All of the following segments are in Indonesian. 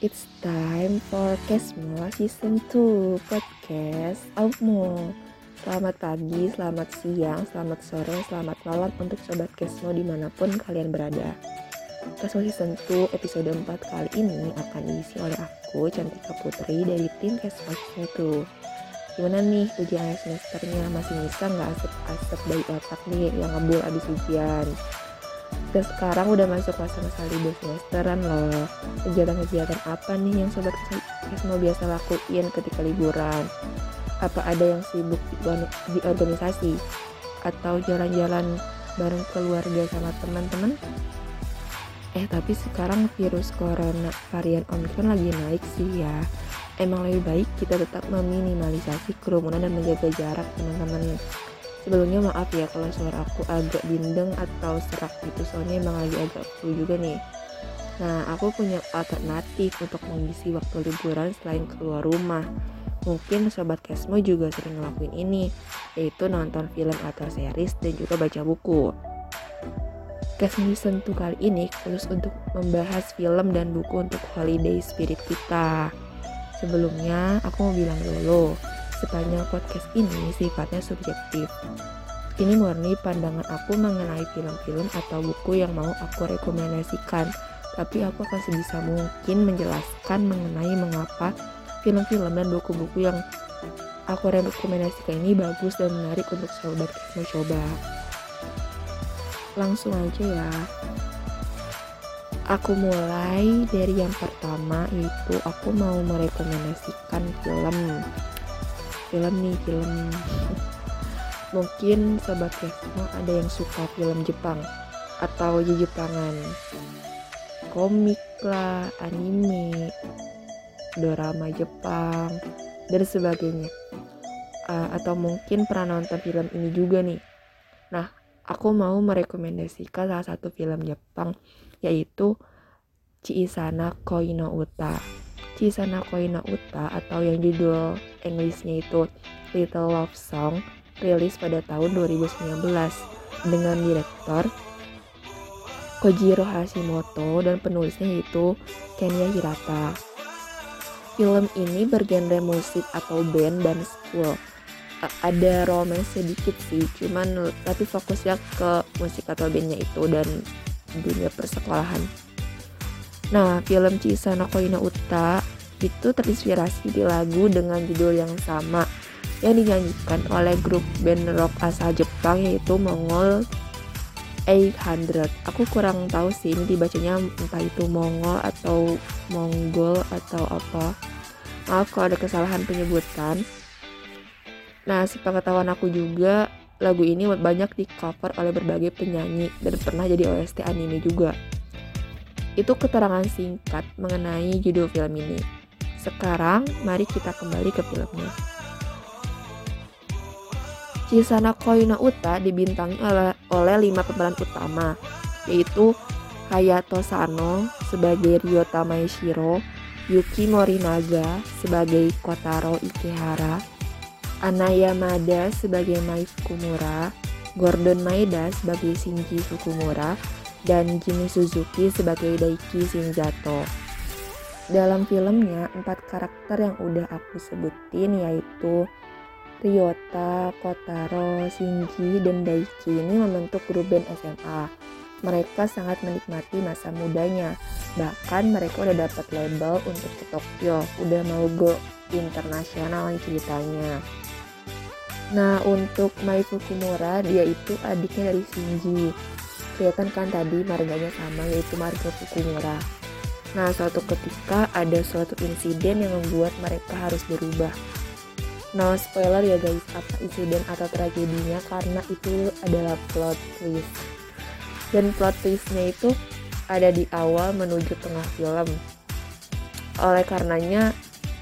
It's time for Kesmo Season 2 Podcast Almo Selamat pagi, selamat siang, selamat sore, selamat malam untuk Sobat Kesmo di mana pun kalian berada Kesmo Season 2 episode 4 kali ini akan diisi oleh aku, Cantika Putri dari tim Kesmo Season 2 Gimana nih ujian semesternya? Masih bisa nggak asap-asap dari otak nih yang ngebul abis ujian? Dan sekarang udah masuk masa-masa libur semesteran loh. Kegiatan-kegiatan apa nih yang sobat Kesmo biasa lakuin ketika liburan? Apa ada yang sibuk di organisasi atau jalan-jalan bareng keluarga sama teman-teman? Eh tapi sekarang virus corona varian omicron lagi naik sih ya. Emang lebih baik kita tetap meminimalisasi kerumunan dan menjaga jarak teman-teman Sebelumnya maaf ya kalau suara aku agak bindeng atau serak gitu soalnya emang lagi agak flu juga nih. Nah, aku punya alternatif untuk mengisi waktu liburan selain keluar rumah. Mungkin sobat Kesmo juga sering ngelakuin ini, yaitu nonton film atau series dan juga baca buku. Kesmo 2 kali ini khusus untuk membahas film dan buku untuk holiday spirit kita. Sebelumnya, aku mau bilang dulu, sepanjang podcast ini sifatnya subjektif. Ini murni pandangan aku mengenai film-film atau buku yang mau aku rekomendasikan, tapi aku akan sebisa mungkin menjelaskan mengenai mengapa film-film dan buku-buku yang aku rekomendasikan ini bagus dan menarik untuk sobat mau coba. Langsung aja ya. Aku mulai dari yang pertama yaitu aku mau merekomendasikan film film nih film. Mungkin sobat Kesmo ada yang suka film Jepang atau Jepangan. Komik lah anime drama Jepang dan sebagainya. Uh, atau mungkin pernah nonton film ini juga nih. Nah aku mau merekomendasikan salah satu film Jepang yaitu Chiisana Koino Uta Chisana Koina Uta atau yang judul Inggrisnya itu Little Love Song rilis pada tahun 2019 dengan direktor Kojiro Hashimoto dan penulisnya yaitu Kenya Hirata. Film ini bergenre musik atau band dan school. Ada romance sedikit sih, cuman tapi fokusnya ke musik atau bandnya itu dan dunia persekolahan. Nah, film Chisana Koina Uta itu terinspirasi di lagu dengan judul yang sama yang dinyanyikan oleh grup band rock asal Jepang yaitu Mongol 800 aku kurang tahu sih ini dibacanya entah itu Mongol atau Mongol atau apa. Maaf kalau ada kesalahan penyebutan. Nah sepengetahuan aku juga lagu ini banyak di cover oleh berbagai penyanyi dan pernah jadi OST anime juga itu keterangan singkat mengenai judul film ini. Sekarang, mari kita kembali ke filmnya. Chisana Koina Uta dibintangi oleh, oleh lima pemeran utama, yaitu Hayato Sano sebagai Ryota Maeshiro, Yuki Morinaga sebagai Kotaro Ikehara, Anaya Mada sebagai Mai Fukumura, Gordon Maeda sebagai Shinji Fukumura, dan Jimmy Suzuki sebagai Daiki Shinzato. Dalam filmnya, empat karakter yang udah aku sebutin yaitu Ryota, Kotaro, Shinji, dan Daiki ini membentuk grup band SMA. Mereka sangat menikmati masa mudanya. Bahkan mereka udah dapat label untuk ke Tokyo, udah mau go internasional ceritanya. Nah, untuk Mai Fukumura, dia itu adiknya dari Shinji kelihatan kan tadi marganya sama yaitu marga Fukumura. Nah, suatu ketika ada suatu insiden yang membuat mereka harus berubah. Nah, spoiler ya guys, apa insiden atau tragedinya karena itu adalah plot twist. Dan plot twistnya itu ada di awal menuju tengah film. Oleh karenanya,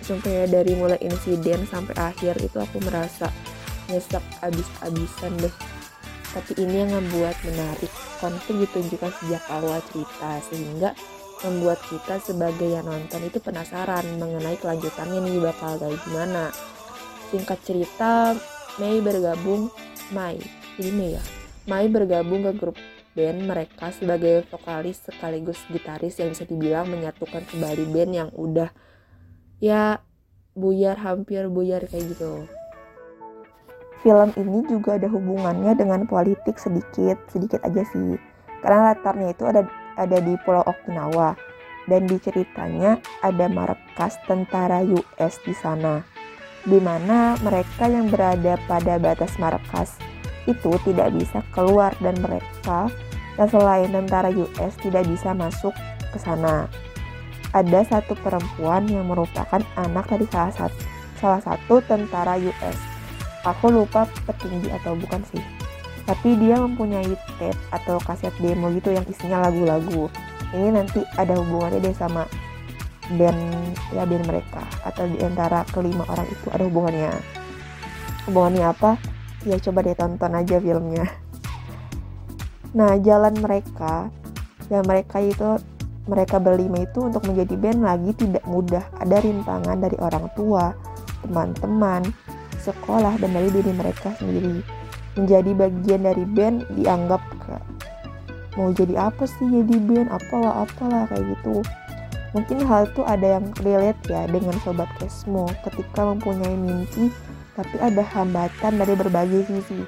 sampai dari mulai insiden sampai akhir itu aku merasa nyesek abis-abisan deh tapi ini yang membuat menarik. Konflik ditunjukkan sejak awal cerita sehingga membuat kita sebagai yang nonton itu penasaran mengenai kelanjutannya nih bakal kayak gimana. Singkat cerita Mei bergabung Mai ini Mei ya? Mai bergabung ke grup band mereka sebagai vokalis sekaligus gitaris yang bisa dibilang menyatukan kembali band yang udah ya buyar hampir buyar kayak gitu. Film ini juga ada hubungannya dengan politik sedikit, sedikit aja sih. Karena latarnya itu ada ada di Pulau Okinawa dan di ceritanya ada markas tentara US di sana. Di mana mereka yang berada pada batas markas itu tidak bisa keluar dan mereka yang selain tentara US tidak bisa masuk ke sana. Ada satu perempuan yang merupakan anak dari salah satu, salah satu tentara US. Aku lupa petinggi atau bukan sih. Tapi dia mempunyai tape atau kaset demo gitu yang isinya lagu-lagu. Ini nanti ada hubungannya deh sama band ya band mereka atau di antara kelima orang itu ada hubungannya. Hubungannya apa? ya coba deh tonton aja filmnya nah jalan mereka yang mereka itu mereka berlima itu untuk menjadi band lagi tidak mudah ada rintangan dari orang tua teman-teman sekolah dan dari diri mereka sendiri menjadi bagian dari band dianggap kayak mau jadi apa sih jadi band apalah apalah kayak gitu mungkin hal itu ada yang relate ya dengan sobat Kesmo ketika mempunyai mimpi tapi ada hambatan dari berbagai sisi.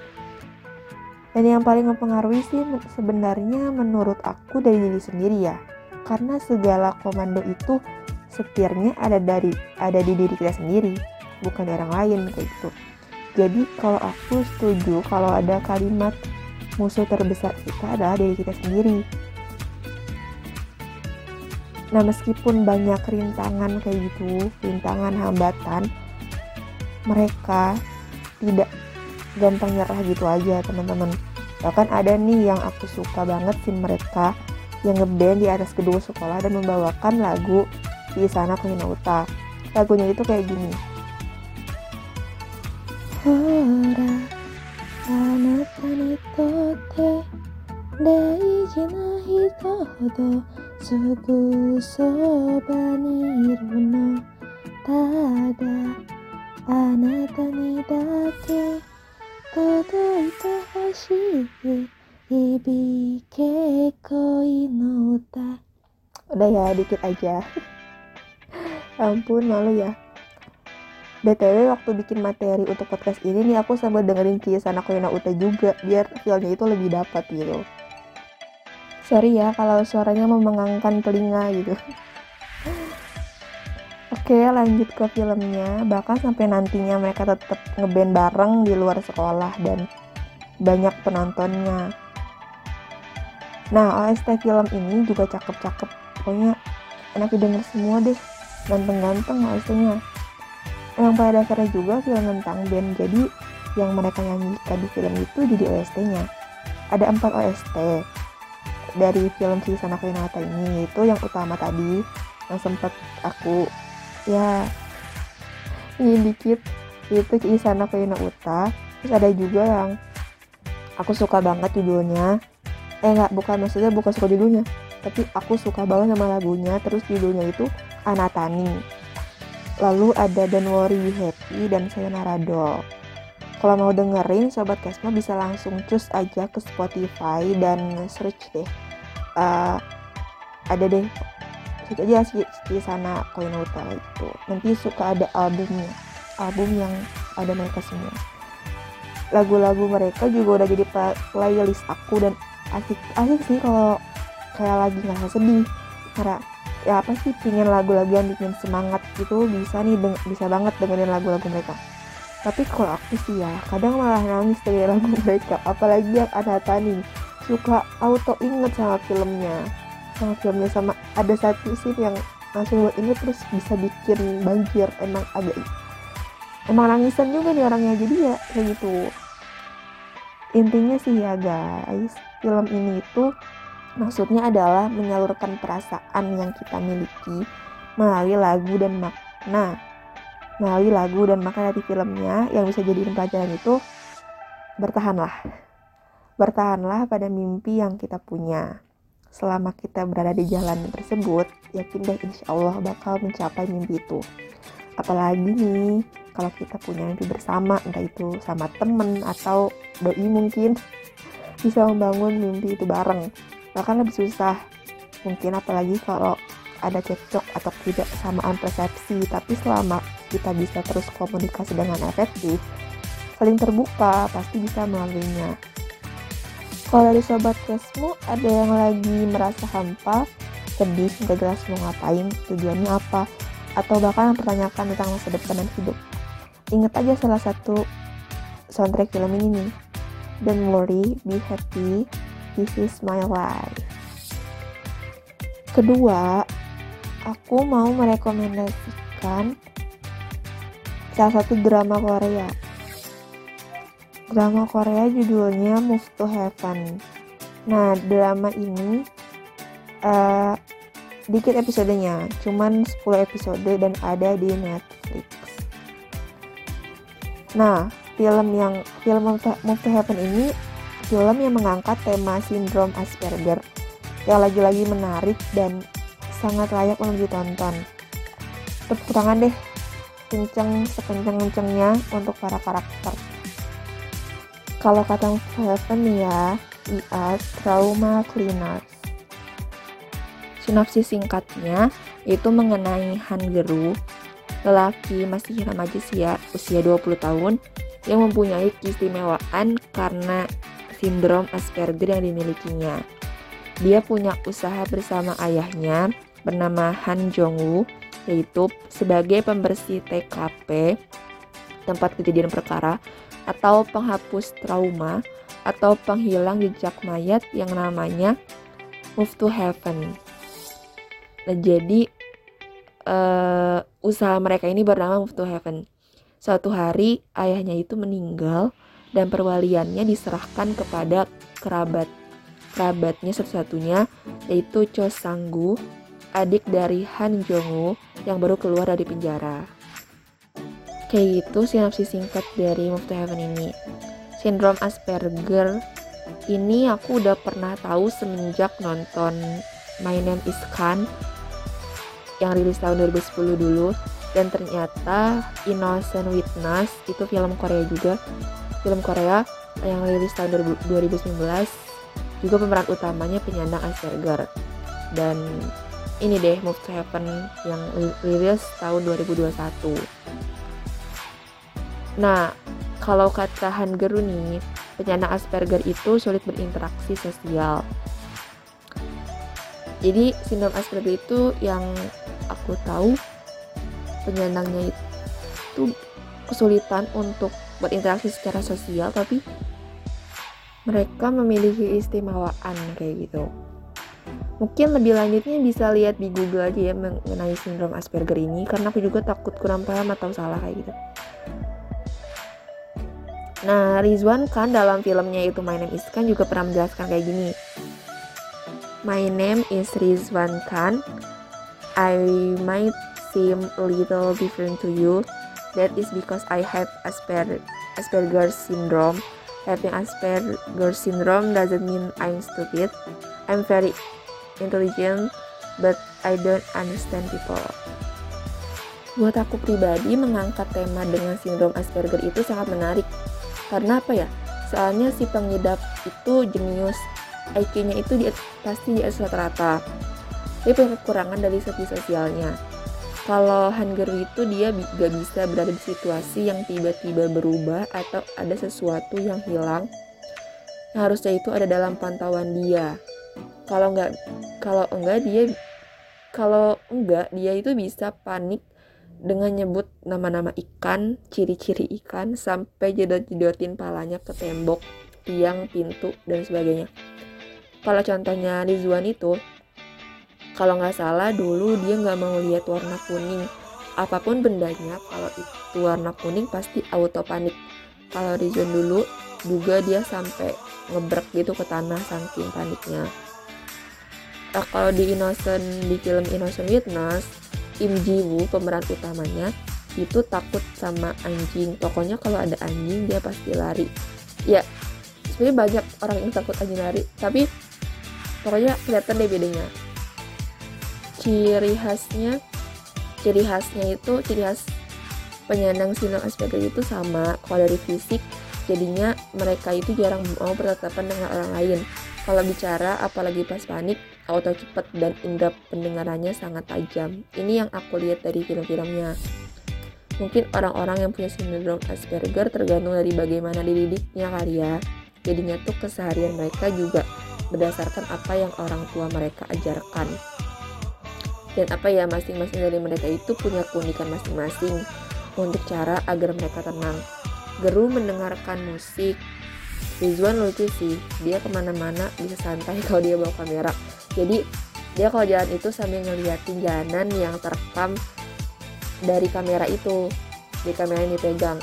Dan yang paling mempengaruhi sih sebenarnya menurut aku dari diri sendiri ya. Karena segala komando itu setirnya ada dari ada di diri kita sendiri, bukan di orang lain kayak gitu. Jadi kalau aku setuju kalau ada kalimat musuh terbesar kita adalah diri kita sendiri. Nah meskipun banyak rintangan kayak gitu, rintangan hambatan, mereka tidak gampang nyerah gitu aja teman-teman bahkan ada nih yang aku suka banget sih mereka yang ngeband di atas kedua sekolah dan membawakan lagu di sana Uta lagunya itu kayak gini Hora anata ni tote daiji na hito hodo sugu soba ni iru no tada あなたにだけ届いてほしい響け恋の歌 udah ya dikit aja ampun malu ya BTW waktu bikin materi untuk podcast ini nih aku sambil dengerin kisah anak Yona Uta juga biar feelnya itu lebih dapat gitu. Sorry ya kalau suaranya memengangkan telinga gitu. Oke lanjut ke filmnya. Bahkan sampai nantinya mereka tetap ngeband bareng di luar sekolah dan banyak penontonnya. Nah OST film ini juga cakep-cakep. Pokoknya enak didengar semua deh. Ganteng-ganteng OST-nya yang pada dasarnya juga film tentang band jadi yang mereka nyanyikan di film itu jadi OST-nya ada empat OST dari film si Sana Nata ini itu yang utama tadi yang sempat aku ya ini dikit itu Isana Kayuna Uta terus ada juga yang aku suka banget judulnya. Eh nggak bukan maksudnya bukan suka judulnya tapi aku suka banget sama lagunya. Terus judulnya itu Anatani lalu ada Don't Worry Be Happy dan Sayonara Doll. Kalau mau dengerin sobat Kesma bisa langsung cus aja ke Spotify dan search deh. Uh, ada deh. Cek aja di sana Koinota itu. Nanti suka ada albumnya. Album yang ada mereka semua. Lagu-lagu mereka juga udah jadi playlist aku dan asik asik sih kalau kayak lagi nggak sedih. Karena ya apa sih? Pingin lagu-lagu yang bikin semangat gitu bisa nih bisa banget dengerin lagu-lagu mereka. Tapi kalau aku sih ya kadang malah nangis dari lagu mereka. Apalagi yang ada tani. Suka auto inget sama filmnya. Sama filmnya sama ada satu scene yang langsung ini terus bisa bikin banjir. Emang agak emang nangisan juga nih orangnya. Jadi ya kayak gitu. Intinya sih ya guys film ini itu maksudnya adalah menyalurkan perasaan yang kita miliki melalui lagu dan makna. Melalui lagu dan makna dari filmnya yang bisa jadi pelajaran itu bertahanlah. Bertahanlah pada mimpi yang kita punya. Selama kita berada di jalan tersebut, yakin deh insya Allah bakal mencapai mimpi itu. Apalagi nih, kalau kita punya mimpi bersama, entah itu sama temen atau doi mungkin, bisa membangun mimpi itu bareng bahkan lebih susah. Mungkin apalagi kalau ada cekcok atau tidak samaan persepsi. Tapi selama kita bisa terus komunikasi dengan efektif saling terbuka pasti bisa melaluinya. Kalau dari sobat kesmu ada yang lagi merasa hampa sedih nggak jelas mau ngapain tujuannya apa? Atau bahkan mempertanyakan tentang masa depan dan hidup. Ingat aja salah satu soundtrack film ini nih. Don't worry be happy this is my life kedua aku mau merekomendasikan salah satu drama Korea. Drama Korea judulnya Move to Heaven. Nah, drama ini uh, dikit episodenya, cuman 10 episode dan ada di Netflix. Nah, film yang film Move to Heaven ini film yang mengangkat tema sindrom Asperger yang lagi-lagi menarik dan sangat layak untuk ditonton. Tepuk tangan deh, kenceng sekenceng-kencengnya untuk para karakter. Kalau kata Heaven ya, IA Trauma Cleaners. Sinopsis singkatnya itu mengenai Han Geru, lelaki masih remaja usia 20 tahun yang mempunyai keistimewaan karena sindrom Asperger yang dimilikinya. Dia punya usaha bersama ayahnya bernama Han Jong-woo yaitu sebagai pembersih TKP tempat kejadian perkara atau penghapus trauma atau penghilang jejak mayat yang namanya Move to Heaven. Nah, jadi uh, usaha mereka ini bernama Move to Heaven. Suatu hari ayahnya itu meninggal dan perwaliannya diserahkan kepada kerabat kerabatnya satu-satunya yaitu Cho Sanggu adik dari Han Jong-woo yang baru keluar dari penjara. Kayak gitu sinopsis singkat dari Move to Heaven ini. Sindrom Asperger ini aku udah pernah tahu semenjak nonton My Name is Khan yang rilis tahun 2010 dulu dan ternyata Innocent Witness itu film Korea juga film Korea yang rilis tahun 2019 juga pemeran utamanya penyandang Asperger. Dan ini deh Move to Heaven yang rilis tahun 2021 nah kalau kata Han Geru nih penyandang Asperger itu sulit berinteraksi sosial. Jadi sindrom Asperger itu yang aku tahu penyandangnya itu kesulitan untuk berinteraksi secara sosial tapi mereka memiliki istimewaan kayak gitu Mungkin lebih lanjutnya bisa lihat di Google aja ya mengenai sindrom Asperger ini karena aku juga takut kurang paham atau salah kayak gitu. Nah, Rizwan kan dalam filmnya itu My Name is Khan juga pernah menjelaskan kayak gini. My name is Rizwan Khan. I might seem a little different to you. That is because I have Asper Asperger's syndrome. Having Asperger's syndrome doesn't mean I'm stupid. I'm very intelligent, but I don't understand people. Buat aku pribadi, mengangkat tema dengan sindrom Asperger itu sangat menarik. Karena apa ya? Soalnya si pengidap itu jenius, IQ-nya itu di, pasti di atas rata-rata. Dia punya kekurangan dari segi sosialnya. Kalau Hangeru itu dia gak bisa berada di situasi yang tiba-tiba berubah atau ada sesuatu yang hilang. Yang harusnya itu ada dalam pantauan dia kalau enggak kalau enggak dia kalau enggak dia itu bisa panik dengan nyebut nama-nama ikan, ciri-ciri ikan sampai jedot-jedotin palanya ke tembok, tiang, pintu dan sebagainya. Kalau contohnya Rizwan itu, kalau nggak salah dulu dia nggak mau lihat warna kuning. Apa pun bendanya, kalau itu warna kuning pasti auto panik. Kalau Rizwan dulu juga dia sampai ngebrek gitu ke tanah saking paniknya uh, kalau di Innocent di film Innocent Witness Im Ji Woo pemeran utamanya itu takut sama anjing pokoknya kalau ada anjing dia pasti lari ya sebenarnya banyak orang yang takut anjing lari tapi pokoknya kelihatan deh bedanya ciri khasnya ciri khasnya itu ciri khas penyandang sindrom Asperger itu sama kalau dari fisik Jadinya mereka itu jarang mau bertatapan dengan orang lain. Kalau bicara, apalagi pas panik, auto cepat dan indera pendengarannya sangat tajam. Ini yang aku lihat dari film-filmnya. Mungkin orang-orang yang punya sindrom Asperger tergantung dari bagaimana dididiknya kali ya. Jadinya tuh keseharian mereka juga berdasarkan apa yang orang tua mereka ajarkan. Dan apa ya masing-masing dari mereka itu punya keunikan masing-masing untuk cara agar mereka tenang. Geru mendengarkan musik. Rizwan lucu sih, dia ke mana-mana bisa santai kalau dia bawa kamera. Jadi dia kalau jalan itu sambil ngeliatin jalanan yang terekam dari kamera itu di kamera yang dipegang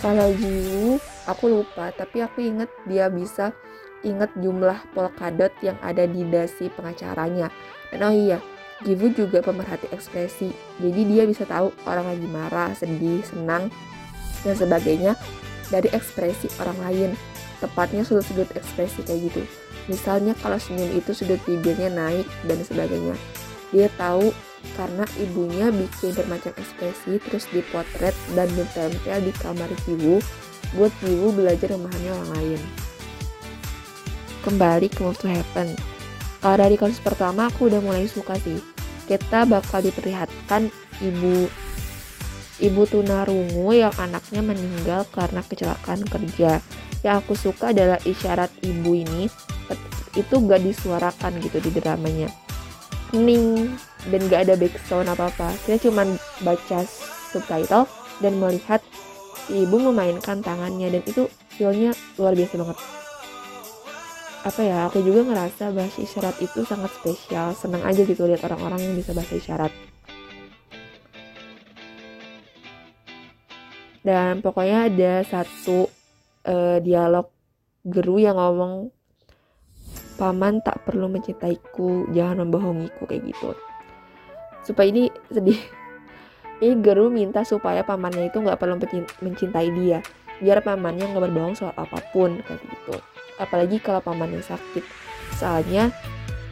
kalau Jiwu aku lupa tapi aku inget dia bisa inget jumlah polkadot yang ada di dasi pengacaranya dan oh iya Jiwu juga pemerhati ekspresi jadi dia bisa tahu orang lagi marah sedih senang dan sebagainya dari ekspresi orang lain tepatnya sudut-sudut ekspresi kayak gitu misalnya kalau senyum itu sudut bibirnya naik dan sebagainya dia tahu karena ibunya bikin bermacam ekspresi terus dipotret dan ditempel di kamar Jiwu buat Jiwu belajar memahami orang lain. Kembali ke Move to Heaven. Kalau dari kasus pertama aku udah mulai suka sih. Kita bakal diperlihatkan ibu ibu tunarungu yang anaknya meninggal karena kecelakaan kerja. Yang aku suka adalah isyarat ibu ini itu gak disuarakan gitu di dramanya. Ning dan gak ada background apa-apa kita cuma baca subtitle dan melihat si ibu memainkan tangannya dan itu feelnya luar biasa banget apa ya aku juga ngerasa bahasa isyarat itu sangat spesial. Senang aja gitu lihat orang-orang yang bisa bahasa isyarat. Dan pokoknya ada satu uh, dialog geru yang ngomong paman tak perlu mencintaiku jangan membohongiku kayak gitu. Supaya ini sedih. Ini Geru minta supaya pamannya itu nggak perlu mencintai dia. Biar pamannya nggak berbohong soal apa pun kayak gitu apalagi kalau pamannya sakit. Soalnya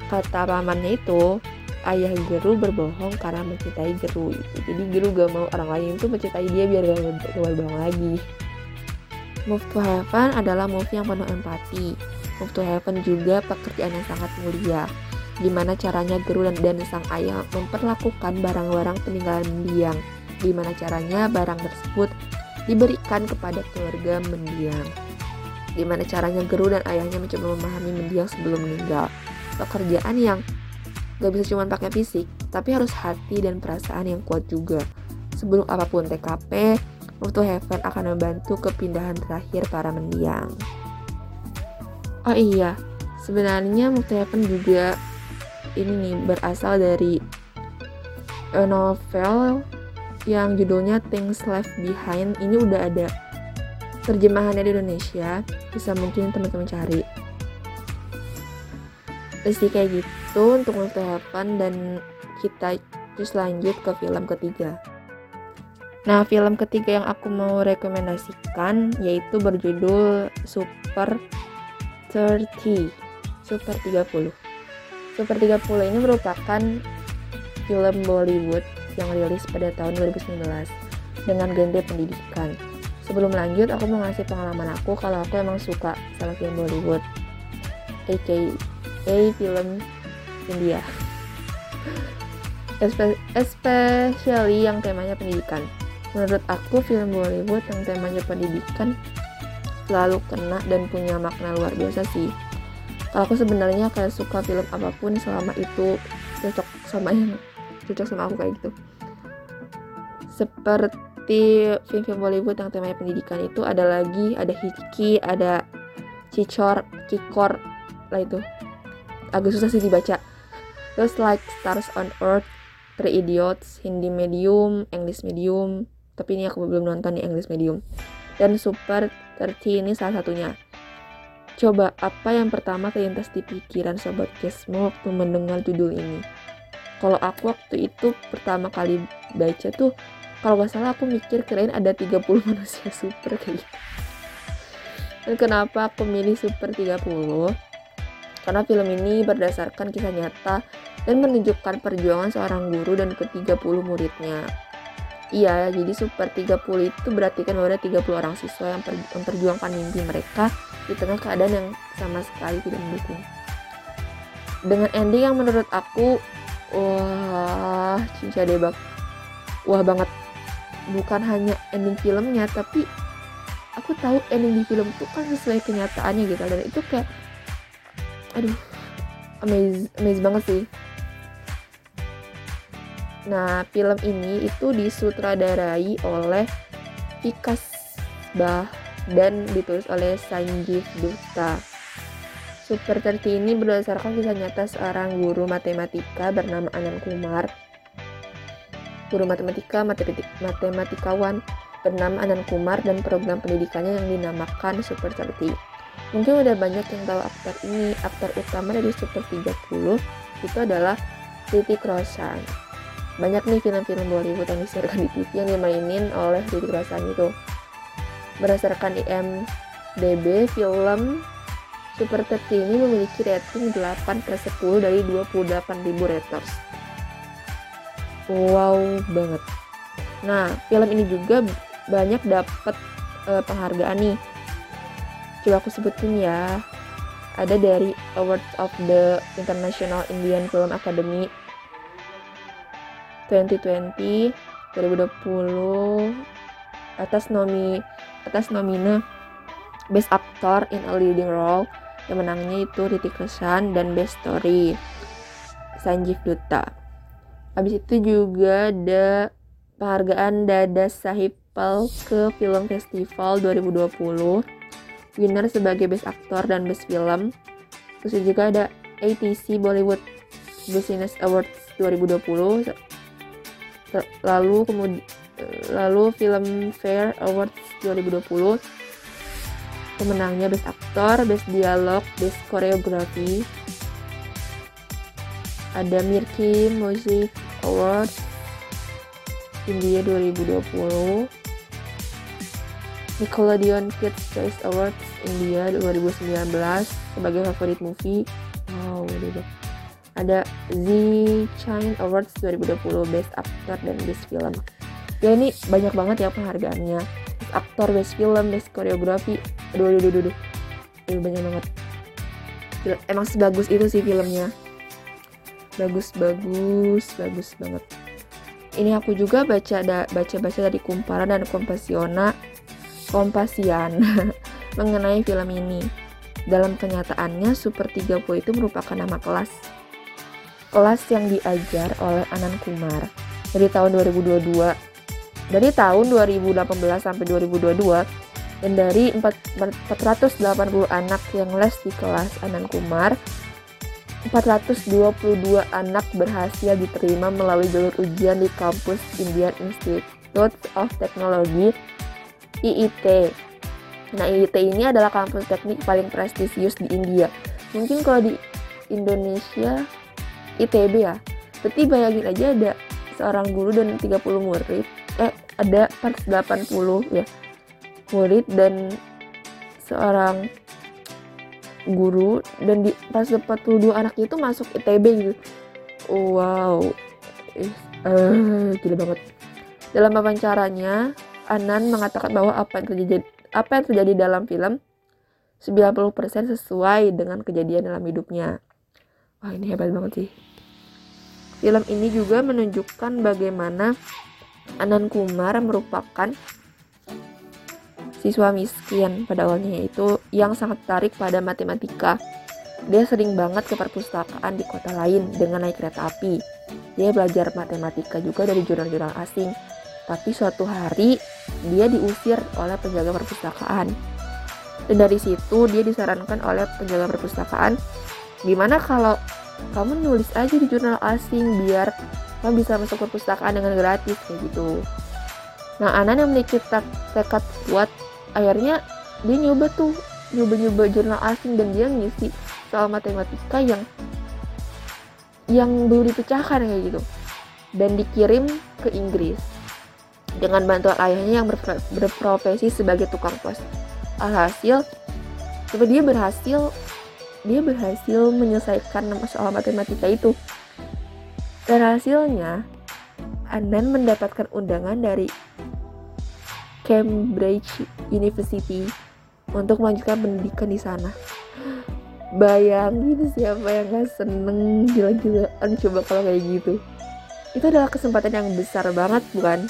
kata pamannya itu ayah Geru berbohong karena mencintai Geru. Jadi Geru gak mau orang lain itu mencintai dia biar gak, berbohong lagi. Move to Heaven adalah move yang penuh empati. Move to Heaven juga pekerjaan yang sangat mulia. Gimana caranya Guru dan, dan sang ayah memperlakukan barang-barang peninggalan mendiang, gimana caranya barang tersebut diberikan kepada keluarga mendiang, gimana caranya Guru dan ayahnya mencoba memahami mendiang sebelum meninggal. Pekerjaan yang gak bisa cuma pakai fisik, tapi harus hati dan perasaan yang kuat juga. Sebelum apa pun TKP, to Heaven akan membantu kepindahan terakhir para mendiang. Oh iya, sebenarnya to Heaven juga ini nih berasal dari novel yang judulnya Things Left Behind. Ini udah ada terjemahannya di Indonesia, bisa mungkin teman-teman cari. Pasti kayak gitu untuk Multihaven dan kita terus lanjut ke film ketiga. Nah, film ketiga yang aku mau rekomendasikan yaitu berjudul Super 30. Super 30. Super 30 ini merupakan film Bollywood yang rilis pada tahun 2019 dengan genre pendidikan. Sebelum lanjut, aku mau ngasih pengalaman aku kalau aku emang suka sama film Bollywood, aka film India. Especially yang temanya pendidikan. Menurut aku, film Bollywood yang temanya pendidikan selalu kena dan punya makna luar biasa sih kalau aku sebenarnya kayak suka film apa pun selama itu cocok sama yang cocok sama aku kayak gitu seperti film-film Bollywood yang temanya pendidikan itu ada lagi ada Hiki ada Cicor Kikor lah itu. Agak susah sih dibaca. Terus like Stars on Earth Three Idiots Hindi medium English medium. Tapi ini aku belum nonton di English medium. Dan Super 30 ini salah satunya. Coba, apa yang pertama terlintas di pikiran Sobat Kesmo waktu mendengar judul ini? Kalau aku waktu itu pertama kali baca tuh, kalau gak salah aku mikir kirain ada 30 manusia super kayak gitu. Dan kenapa aku milih Super 30? Karena film ini berdasarkan kisah nyata dan menunjukkan perjuangan seorang guru dan ke-30 muridnya. Iya, jadi Super 30 itu berarti kan ada 30 orang siswa yang memperjuangkan mimpi mereka di tengah keadaan yang sama sekali tidak mendukung. Dengan ending yang menurut aku wah, cinca debak. Wah banget. Bukan hanya ending filmnya, tapi aku tahu ending di film itu kan sesuai kenyataannya gitu dan itu kayak aduh amazing, amazing banget sih Nah, film ini itu disutradarai oleh Vikas Bah dan ditulis oleh Sanjeev Dutta. Super 30 ini berdasarkan kisah nyata seorang guru matematika bernama Anand Kumar. Guru matematika, matematik, matematikawan bernama Anand Kumar dan program pendidikannya yang dinamakan Super 30. Mungkin udah banyak yang tahu aktor ini. Aktor utama dari Super 30 itu adalah Ritik Roshan banyak nih film-film Bollywood yang disiarkan di TV yang dimainin oleh Didi Roshan itu berdasarkan IMDB film Super 30 ini memiliki rating 8 per 10 dari 28 ribu raters wow banget. Nah film ini juga banyak dapat uh, penghargaan nih. Coba aku sebutin ya. Ada dari Awards of the International Indian Film Academy 2020 2020 atas nomi atas nomina Best Actor in a Leading Role. Yang menangnya itu Ritik Roshan dan Best Story Sanjeev Dutta. Habis itu juga ada penghargaan Dada Sahipal ke Film Festival 2020 winner sebagai Best Actor dan Best Film. Terus juga ada ATC Bollywood Business Awards 2020 lalu kemudian lalu film Fair Awards 2020 pemenangnya Best Actor, Best Dialog, Best Choreography ada Mirki Music Awards India 2020 Nickelodeon Kids Choice Awards India 2019 sebagai favorit movie. Wow udah ada Z Chine Awards 2020 Best Actor dan Best Film. Ya ini banyak banget ya penghargaannya. Best Actor, Best Film, Best Koreografi. Aduh aduh aduh aduh ini banyak banget. Emang sebagus itu sih filmnya bagus bagus bagus banget. Ini aku juga baca da, baca baca dari kumparan dan kompasiona kompasian mengenai film ini. Dalam kenyataannya Super 30 itu merupakan nama kelas. Kelas yang diajar oleh Anan Kumar dari tahun 2022 dari tahun 2018 sampai 2022 dan dari 480 anak yang les di kelas Anan Kumar 422 anak berhasil diterima melalui jalur ujian di kampus Indian Institute of Technology IIT. Nah, IIT ini adalah kampus teknik paling prestisius di India. Mungkin kalau di Indonesia ITB ya berarti bayangin aja ada seorang guru dan 30 murid eh ada 480 ya murid dan seorang guru dan di pas 42 anak itu masuk ITB gitu wow uh, gila banget dalam wawancaranya Anan mengatakan bahwa apa yang terjadi apa yang terjadi dalam film 90% sesuai dengan kejadian dalam hidupnya. Wah ini hebat banget sih. Film ini juga menunjukkan bagaimana Anan Kumar merupakan siswa miskin pada awalnya yaitu yang sangat tertarik pada matematika. Dia sering banget ke perpustakaan di kota lain dengan naik kereta api. Dia belajar matematika juga dari jurnal-jurnal asing. Tapi suatu hari dia diusir oleh penjaga perpustakaan. Dan dari situ dia disarankan oleh penjaga perpustakaan gimana kalau kamu nulis aja di jurnal asing biar kamu bisa masuk perpustakaan dengan gratis kayak gitu nah Anan yang memiliki tekad kuat akhirnya dia nyoba tuh nyoba-nyoba jurnal asing dan dia ngisi soal matematika yang yang belum dipecahkan kayak gitu. Dan dikirim ke Inggris. Dengan bantuan ayahnya yang berprofesi sebagai tukang pos. Alhasil tapi dia berhasil dia berhasil menyelesaikan soal matematika itu. Dan hasilnya Anan mendapatkan undangan dari Cambridge University untuk melanjutkan pendidikan di sana. Bayangin siapa yang gak seneng gila-gilaan coba kalau kayak gitu. Itu adalah kesempatan yang besar banget bukan?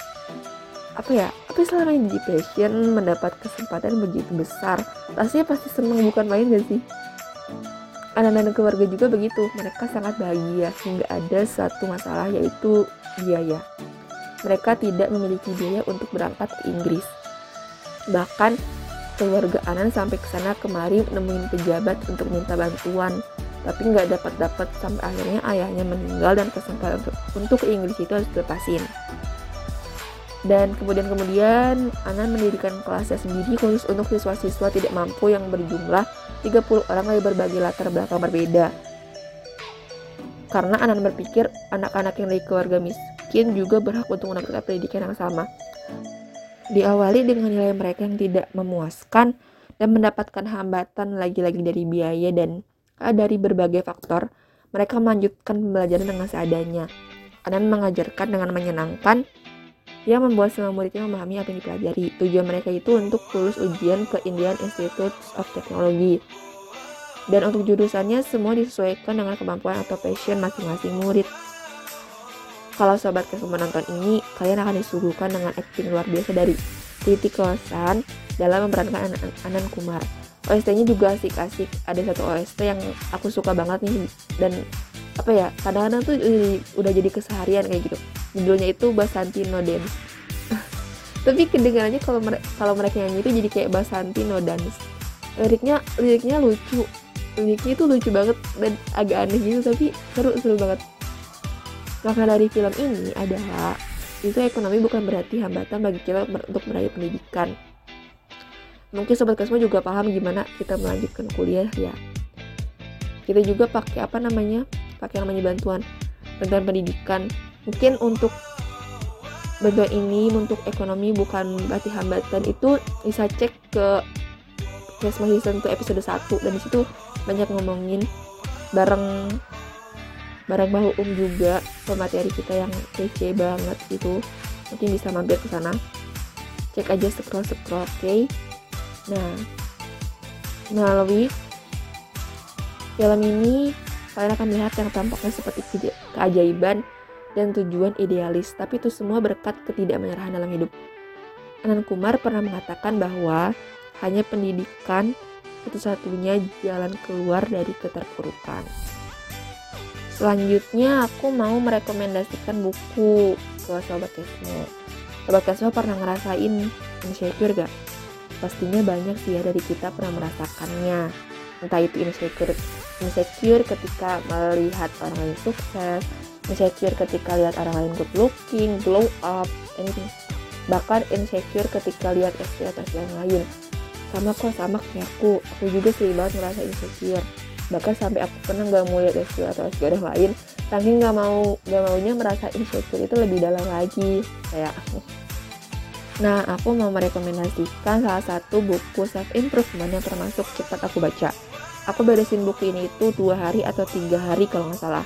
Apa ya? Tapi selama di passion mendapat kesempatan begitu besar, pastinya pasti seneng bukan main gak sih? Anak-anak keluarga juga begitu, mereka sangat bahagia hingga ada satu masalah yaitu biaya. Mereka tidak memiliki biaya untuk berangkat ke Inggris. Bahkan keluarga Anan sampai ke sana kemari nemuin pejabat untuk minta bantuan tapi nggak dapat dapat sampai akhirnya ayahnya meninggal dan kesempatan untuk untuk ke Inggris itu harus dilepasin dan kemudian kemudian Anan mendirikan kelasnya sendiri khusus untuk siswa-siswa tidak mampu yang berjumlah 30 orang dari berbagai latar belakang berbeda karena Anan berpikir anak-anak yang dari keluarga miskin juga berhak untuk mendapatkan pendidikan yang sama Diawali dengan nilai mereka yang tidak memuaskan dan mendapatkan hambatan lagi-lagi dari biaya dan uh, dari berbagai faktor, mereka melanjutkan pembelajaran dengan seadanya. Anan mengajarkan dengan menyenangkan yang membuat semua muridnya memahami apa yang dipelajari. Tujuan mereka itu untuk lulus ujian ke Indian Institute of Technology. Dan untuk jurusannya semua disesuaikan dengan kemampuan atau passion masing-masing murid. Kalau sobat kesu menonton ini, kalian akan disuguhkan dengan acting luar biasa dari Titik Kosan dalam memerankan Anan, Anan Kumar. OST-nya juga asik-asik. Ada satu OST yang aku suka banget nih dan apa ya kadang-kadang tuh udah jadi keseharian kayak gitu. Judulnya itu Basanti No Dance. Tapi kedengarannya kalau mere kalau mereka nyanyi itu jadi kayak Basanti No Dance. Liriknya liriknya lucu. Liriknya itu lucu banget dan agak aneh gitu tapi seru seru banget. Makna dari film ini adalah itu ekonomi bukan berarti hambatan bagi kita untuk meraih pendidikan. Mungkin sobat Kasmo juga paham gimana kita melanjutkan kuliah ya. Kita juga pakai apa namanya? Pakai namanya bantuan bantuan pendidikan. Mungkin untuk bantuan ini untuk ekonomi bukan berarti hambatan itu bisa cek ke Kasmo Season 2 episode 1 dan di situ banyak ngomongin bareng barang bahu um juga pemateri kita yang kece banget itu mungkin bisa mampir ke sana cek aja scroll scroll oke okay? nah melalui film ini kalian akan melihat yang tampaknya seperti ke keajaiban dan tujuan idealis tapi itu semua berkat ketidakmenyerahan dalam hidup Anan Kumar pernah mengatakan bahwa hanya pendidikan satu-satunya jalan keluar dari keterpurukan. Selanjutnya aku mau merekomendasikan buku ke Sobat Kesmo. Sobat Kesmo pernah ngerasain insecure gak? Pastinya banyak sih ya dari kita pernah merasakannya. Entah itu insecure, insecure ketika melihat orang lain sukses, insecure ketika lihat orang lain good looking, glow up, anything. Bahkan insecure ketika lihat atau yang lain. Sama kok, sama kayak aku. Aku juga sering banget ngerasa insecure bahkan sampai aku pernah nggak mau lihat SQ atau SQ lain saking nggak mau nggak maunya merasa insecure itu lebih dalam lagi kayak aku. Nah aku mau merekomendasikan salah satu buku self improvement yang termasuk cepat aku baca. Aku beresin buku ini itu dua hari atau tiga hari kalau nggak salah.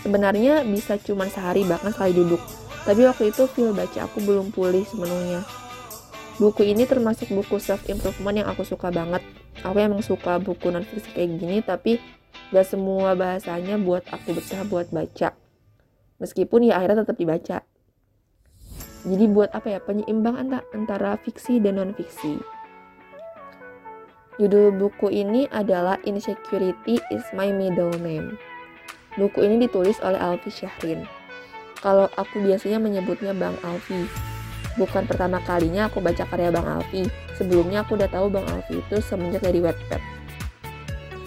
Sebenarnya bisa cuma sehari bahkan sekali duduk tapi waktu itu feel baca aku belum pulih sepenuhnya. Buku ini termasuk buku self improvement yang aku suka banget aku emang suka buku non fiksi kayak gini tapi gak semua bahasanya buat aku betah buat baca. Meskipun ya akhirnya tetap dibaca. Jadi buat apa ya penyeimbang antara fiksi dan non fiksi judul buku ini adalah Insecurity is my middle name. Buku ini ditulis oleh Alfi Syahrin. Kalau aku biasanya menyebutnya Bang Alfi bukan pertama kalinya aku baca karya Bang Alfi. Sebelumnya aku udah tahu Bang Alfi itu semenjak dari Wattpad.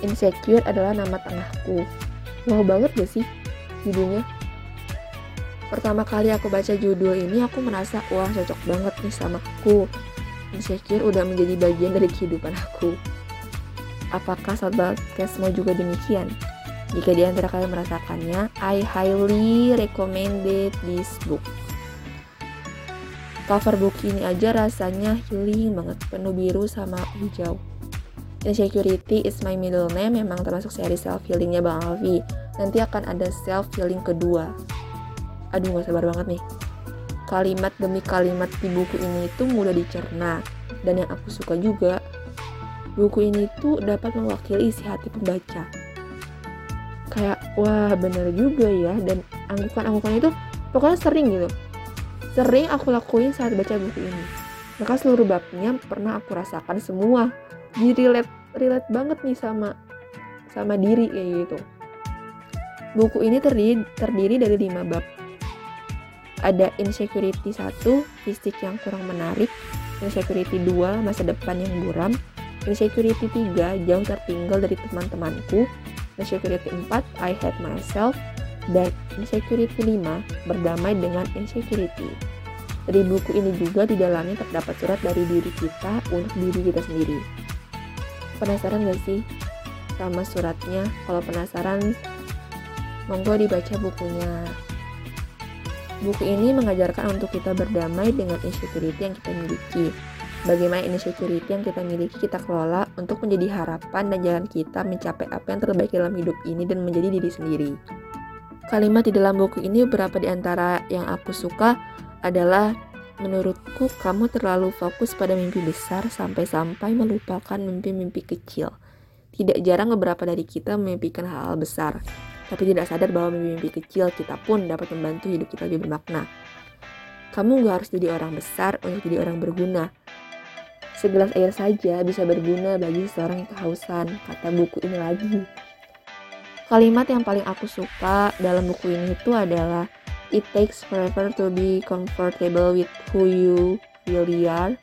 Insecure adalah nama tengahku. Wow banget gak sih judulnya? Pertama kali aku baca judul ini aku merasa wah cocok banget nih sama aku. Insecure udah menjadi bagian dari kehidupan aku. Apakah sahabat mau juga demikian? Jika di antara kalian merasakannya, I highly recommended this book. Cover buku ini aja rasanya healing banget, penuh biru sama hijau. Insecurity is my middle name memang termasuk seri self healingnya Bang Alfi. Nanti akan ada self healing kedua. aduh gak sabar banget nih kalimat demi kalimat di buku ini itu mudah dicerna dan yang aku suka juga buku ini tuh dapat mewakili isi hati pembaca kayak wah bener juga ya dan anggukan-anggukan itu pokoknya sering gitu sering aku lakuin saat baca buku ini. Maka seluruh babnya pernah aku rasakan semua. Jadi relate relate banget nih sama sama diri kayak gitu. Buku ini terdiri, terdiri dari lima bab. Ada insecurity 1, fisik yang kurang menarik, insecurity 2, masa depan yang buram, insecurity 3, jauh tertinggal dari teman-temanku, insecurity 4, I hate myself, dan insecurity 5, berdamai dengan insecurity. Dari buku ini juga di dalamnya terdapat surat dari diri kita untuk diri kita sendiri. Penasaran gak sih sama suratnya? Kalau penasaran, monggo dibaca bukunya. Buku ini mengajarkan untuk kita berdamai dengan insecurity yang kita miliki. Bagaimana insecurity yang kita miliki kita kelola untuk menjadi harapan dan jalan kita mencapai apa yang terbaik dalam hidup ini dan menjadi diri sendiri. Kalimat di dalam buku ini beberapa di antara yang aku suka adalah Menurutku kamu terlalu fokus pada mimpi besar sampai-sampai melupakan mimpi-mimpi kecil. Tidak jarang beberapa dari kita memimpikan hal-hal besar, tapi tidak sadar bahwa mimpi-mimpi kecil kita pun dapat membantu hidup kita lebih bermakna. Kamu gak harus jadi orang besar untuk jadi orang berguna. Segelas air saja bisa berguna bagi seorang yang kehausan, kata buku ini lagi. Kalimat yang paling aku suka dalam buku ini itu adalah It takes forever to be comfortable with who you really are.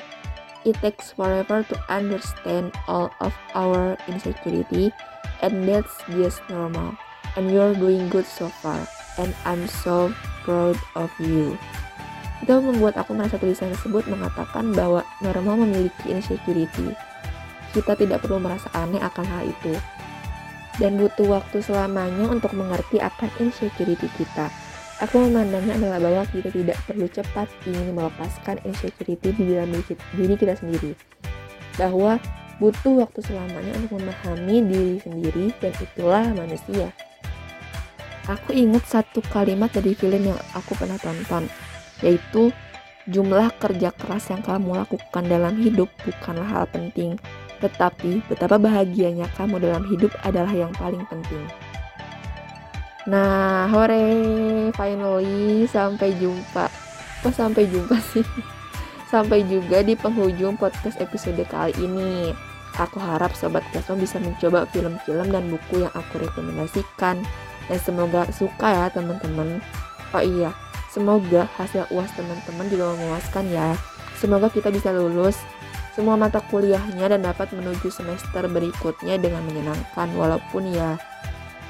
It takes forever to understand all of our insecurity, and that's just normal and you're doing good so far and I'm so proud of you. Itu membuat aku merasa tulisan tersebut mengatakan bahwa normal memiliki insecurity. Kita tidak perlu merasa aneh akan hal itu. Dan butuh waktu selamanya untuk mengerti akan insecurity kita. Aku memandangnya adalah bahwa kita tidak perlu cepat ingin melepaskan insecurity di dalam diri kita sendiri. Bahwa butuh waktu selamanya untuk memahami diri sendiri dan itulah manusia. Aku ingat satu kalimat dari film yang aku pernah tonton, yaitu jumlah kerja keras yang kamu lakukan dalam hidup bukanlah hal penting, tetapi betapa bahagianya kamu dalam hidup adalah yang paling penting. Nah, hore, finally sampai jumpa. Kok sampai jumpa sih? Sampai juga di penghujung podcast episode kali ini. Aku harap Sobat Kesmo bisa mencoba film-film dan buku yang aku rekomendasikan dan semoga suka ya teman-teman oh iya semoga hasil uas teman-teman juga memuaskan ya semoga kita bisa lulus semua mata kuliahnya dan dapat menuju semester berikutnya dengan menyenangkan walaupun ya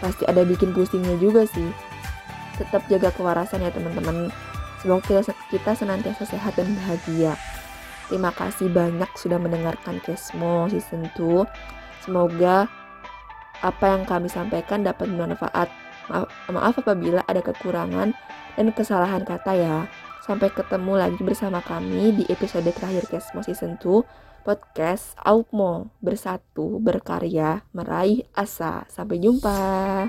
pasti ada bikin pusingnya juga sih. Tetap jaga kewarasan ya teman-teman. Semoga kita, senantiasa sehat dan bahagia. Terima kasih banyak sudah mendengarkan Kesmo season 2 semoga apa yang kami sampaikan dapat bermanfaat. Maaf, maaf apabila ada kekurangan dan kesalahan kata ya. Sampai ketemu lagi bersama kami di episode terakhir Kesmo Season 2 Podcast Aukmo Bersatu, berkarya, meraih asa. Sampai jumpa.